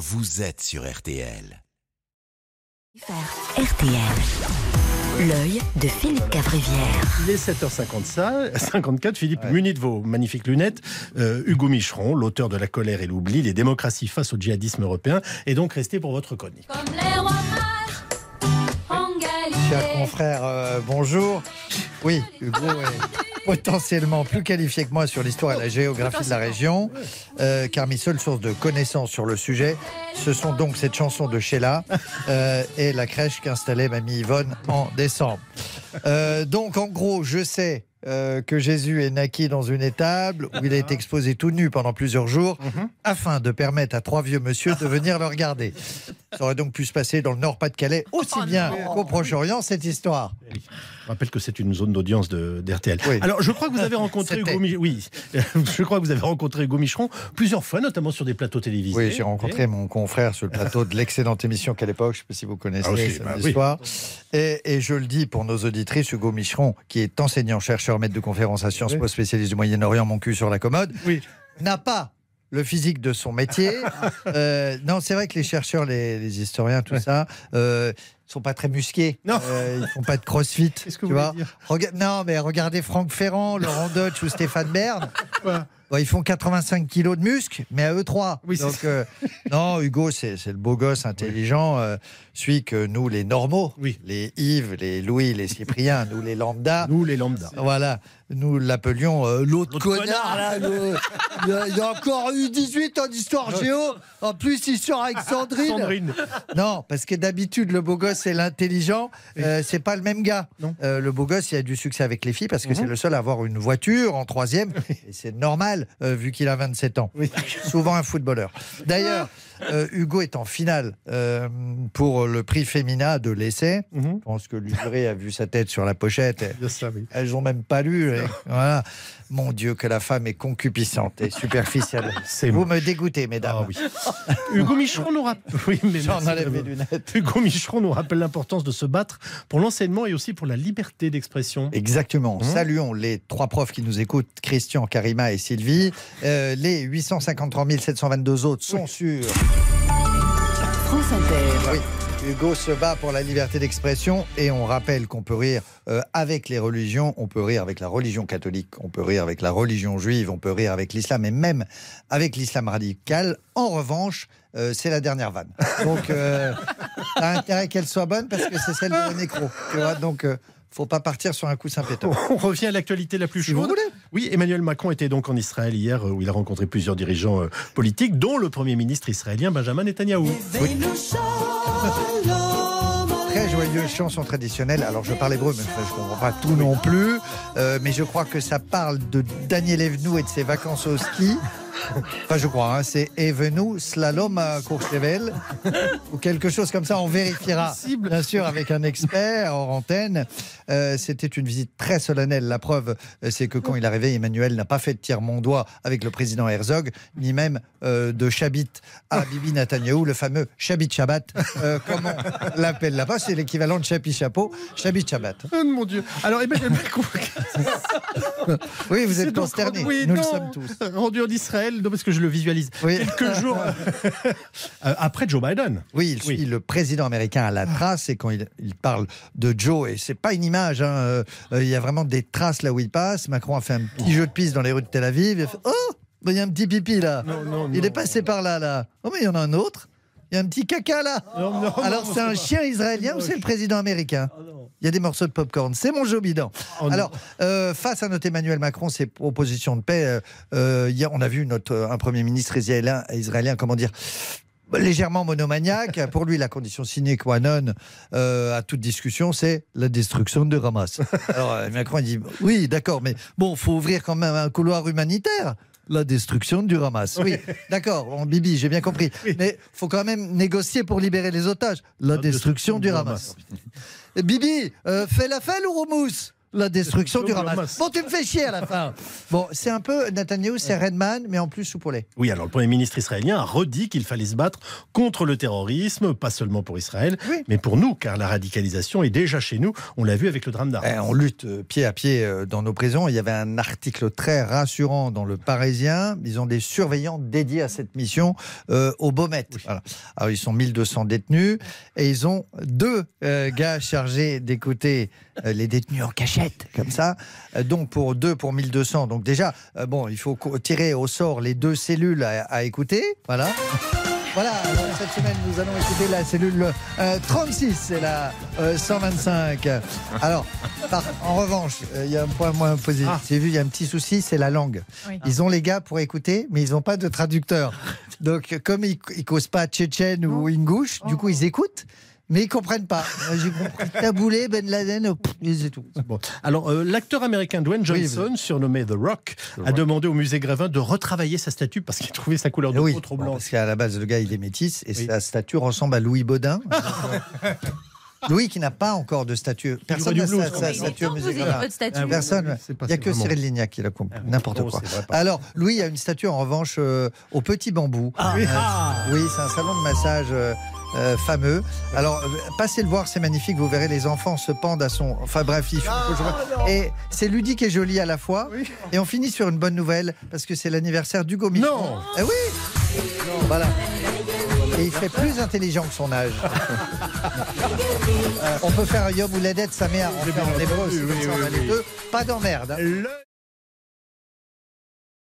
vous êtes sur RTL. RTL. L'œil de Philippe Cavrivière. Il est 7h54. Philippe, muni de vos magnifiques lunettes, euh, Hugo Micheron, l'auteur de La colère et l'oubli, les démocraties face au djihadisme européen, est donc resté pour votre chronique. Comme les rois mages en Galilée. Chers confrères, euh, bonjour. Oui, Hugo est potentiellement plus qualifié que moi sur l'histoire et la géographie de la région, euh, car mes seules sources de connaissances sur le sujet, ce sont donc cette chanson de Sheila euh, et la crèche qu'installait mamie Yvonne en décembre. Euh, donc en gros, je sais euh, que Jésus est naquit dans une étable où il a été exposé tout nu pendant plusieurs jours afin de permettre à trois vieux monsieur de venir le regarder. Ça aurait donc pu se passer dans le Nord-Pas-de-Calais aussi bien qu'au Proche-Orient cette histoire. Je rappelle que c'est une zone d'audience de- d'RTL. Oui. Alors, je crois que vous avez rencontré. Hugo Micheron. Oui, je crois que vous avez rencontré Hugo Micheron plusieurs fois, notamment sur des plateaux télévisés. Oui, j'ai rencontré mon confrère sur le plateau de l'excellente émission qu'à l'époque, je ne sais pas si vous connaissez, Ah Samedi bah oui. soir. Et, et je le dis pour nos auditrices, Hugo Micheron, qui est enseignant, chercheur, maître de conférence à Sciences Oui. Po, spécialiste du Moyen-Orient, mon cul sur la commode, Oui. n'a pas le physique de son métier. Euh, non, c'est vrai que les chercheurs, les, les historiens, tout Ouais. ça, euh, sont pas très musqués. Non. Euh, ils font pas de crossfit. Qu'est-ce que tu vous vois. voulez dire Rega- non, mais regardez Franck Ferrand, Laurent Deutsch ou Stéphane Bern. Bon, ils font 85 kilos de muscles, mais à eux trois. Oui, Donc, euh, non, Hugo, c'est le beau gosse intelligent, euh, celui que nous, les normaux, Oui. les Yves, les Louis, les Cypriens, nous, les lambda, Nous, les lambda. voilà, nous l'appelions euh, l'autre connard. là, le- il, a, il a encore eu 18 en histoire géo. En plus, il sort avec Sandrine. Sandrine. Non, parce que d'habitude, le beau gosse et l'intelligent, euh, c'est pas le même gars. Euh, le beau gosse, il a du succès avec les filles parce que c'est le seul à avoir une voiture en troisième. et c'est normal, euh, vu qu'il a 27 ans. Souvent un footballeur. D'ailleurs, euh, Hugo est en finale euh, pour le prix Femina de l'essai. Mhm. Je pense que l'Usuré a vu sa tête sur la pochette. et ça, oui. elles ont même pas lu. et voilà. Mon Dieu, que la femme est concupiscente et superficielle. Vous me dégoûtez, mesdames. Ah oui. Hugo Micheron nous rappelle. Oui, mais J'en merci enlève de- mes lunettes. Hugo Micheron nous rappelle l'importance de se battre pour l'enseignement et aussi pour la liberté d'expression. Exactement. Mmh. Saluons les trois profs qui nous écoutent, Christian, Karima et Sylvie. Euh, les 853 722 autres sont sur. France Inter. Oui. Hugo se bat pour la liberté d'expression et on rappelle qu'on peut rire euh, avec les religions, on peut rire avec la religion catholique, on peut rire avec la religion juive, on peut rire avec l'islam et même avec l'islam radical. En revanche, euh, c'est la dernière vanne. Donc, euh, t'as intérêt qu'elle soit bonne parce que c'est celle de nécro. Tu donc, euh, faut pas partir sur un coup sympéteur. On revient à l'actualité la plus Si vous chaude. voulez. Oui, Emmanuel Macron était donc en Israël hier euh, où il a rencontré plusieurs dirigeants euh, politiques, dont le Premier ministre israélien Benjamin Netanyahou. Très joyeuse chanson traditionnelle. Alors je parle hébreu, mais je ne comprends pas tout non plus. Euh, mais je crois que ça parle de Daniel Evenou et de ses vacances au ski. Enfin, je crois, hein, c'est Evenou, slalom à Courchevel, ou quelque chose comme ça. On vérifiera, bien sûr, avec un expert hors antenne. Euh, C'était une visite très solennelle. La preuve, euh, c'est que quand il est arrivé, Emmanuel n'a pas fait de tiers-mon-doigt avec le président Herzog, ni même euh, de Chabit à Bibi Netanyahou, le fameux Chabit Shabbat, euh, comme on l'appelle là-bas. C'est l'équivalent de Chapi Chapeau, Chabit Shabbat. Oh mon Dieu Alors Emmanuel Macron, Oui, vous êtes consternés. oui, Nous le sommes tous. rendu en Israël, non, parce que je le visualise. Oui. Quelques jours euh, après Joe Biden. Oui, il suit Oui. le président américain à la trace et quand il, il parle de Joe, et c'est pas une image, hein, euh, euh, il y a vraiment des traces là où il passe. Macron a fait un petit jeu de piste dans les rues de Tel Aviv. Il a fait, oh, il y a un petit pipi là. Non, non, il non. est passé par là, là. Oh, mais il y en a un autre. Il y a un petit caca là. Non, non, Alors non, c'est un chien israélien ou c'est le président américain non. Il y a des morceaux de popcorn. C'est mon Joe Biden. Oh. Alors, euh, face à notre Emmanuel Macron, ses propositions de paix, euh, euh, hier, on a vu notre, un Premier ministre israélien, israélien comment dire, légèrement monomaniaque. Pour lui, la condition sine qua non euh, à toute discussion, c'est la destruction de Hamas. Alors, euh, Macron il dit oui, d'accord, mais bon, faut ouvrir quand même un couloir humanitaire. La destruction du Hamas. Oui, d'accord, bon, Bibi, j'ai bien compris. Mais faut quand même négocier pour libérer les otages. La, destruction, du Hamas. Bibi, euh, fais la felle ou Romous la destruction du Hamas. Bon, tu me fais chier à la fin. Bon, c'est un peu Netanyahu, c'est Redman, mais en plus sous poulet. Oui, alors le Premier ministre israélien a redit qu'il fallait se battre contre le terrorisme, pas seulement pour Israël, Oui. mais pour nous, car la radicalisation est déjà chez nous. On l'a vu avec le drame d'Arras. Eh, on lutte euh, pied à pied euh, dans nos prisons. Il y avait un article très rassurant dans le Parisien. Ils ont des surveillants dédiés à cette mission euh, au Beaumet. Voilà. Alors, ils sont 1200 détenus et ils ont deux euh, gars chargés d'écouter euh, les détenus en comme ça. Euh, donc, pour deux pour 1200. Donc, déjà, euh, bon, il faut tirer au sort les deux cellules à, à écouter. Voilà. Voilà, alors cette semaine, nous allons écouter la cellule euh, 36, c'est la euh, 125. Alors, par- en revanche, euh, il y a un point moins positif. Ah. J'ai vu, il y a un petit souci, c'est la langue. Oui. Ils ont les gars pour écouter, mais ils n'ont pas de traducteur. Donc, comme ils ne causent pas tchétchène ou ingouche, du coup, ils écoutent, mais ils comprennent pas. J'ai compris Taboulé, Ben Laden, c'est tout. Bon. Alors, euh, l'acteur américain Dwayne Oui, Johnson, surnommé The Rock, a demandé au musée Grévin de retravailler sa statue parce qu'il trouvait sa couleur de Oui, peau trop bon, blanche. parce qu'à la base, le gars, il est métis et Oui. sa statue ressemble à Louis Baudin. Louis qui n'a pas encore de statue. Personne n'a sa, sa statue au musée Grévin. pas de statue. Ah oui. Personne. Il pas- n'y a que vraiment- Cyril Lignac qui l'a compris. N'importe Oh, quoi. Alors, Louis a une statue en revanche euh, au petit bambou. Ah. Euh, oui, c'est un salon de massage euh, fameux. Alors, euh, passez le voir, c'est magnifique. Vous verrez, les enfants se pendent à son. Enfin bref, il faut. Et c'est ludique et joli à la fois. Et on finit sur une bonne nouvelle parce que c'est l'anniversaire d'Hugo Michon. Non. Eh oui Voilà. Et il fait plus intelligent que son âge. Euh, on peut faire Yom ou Ledet, sa mère, en, hébreu, oui, oui, oui. deux. Pas d'emmerde. hein. Le-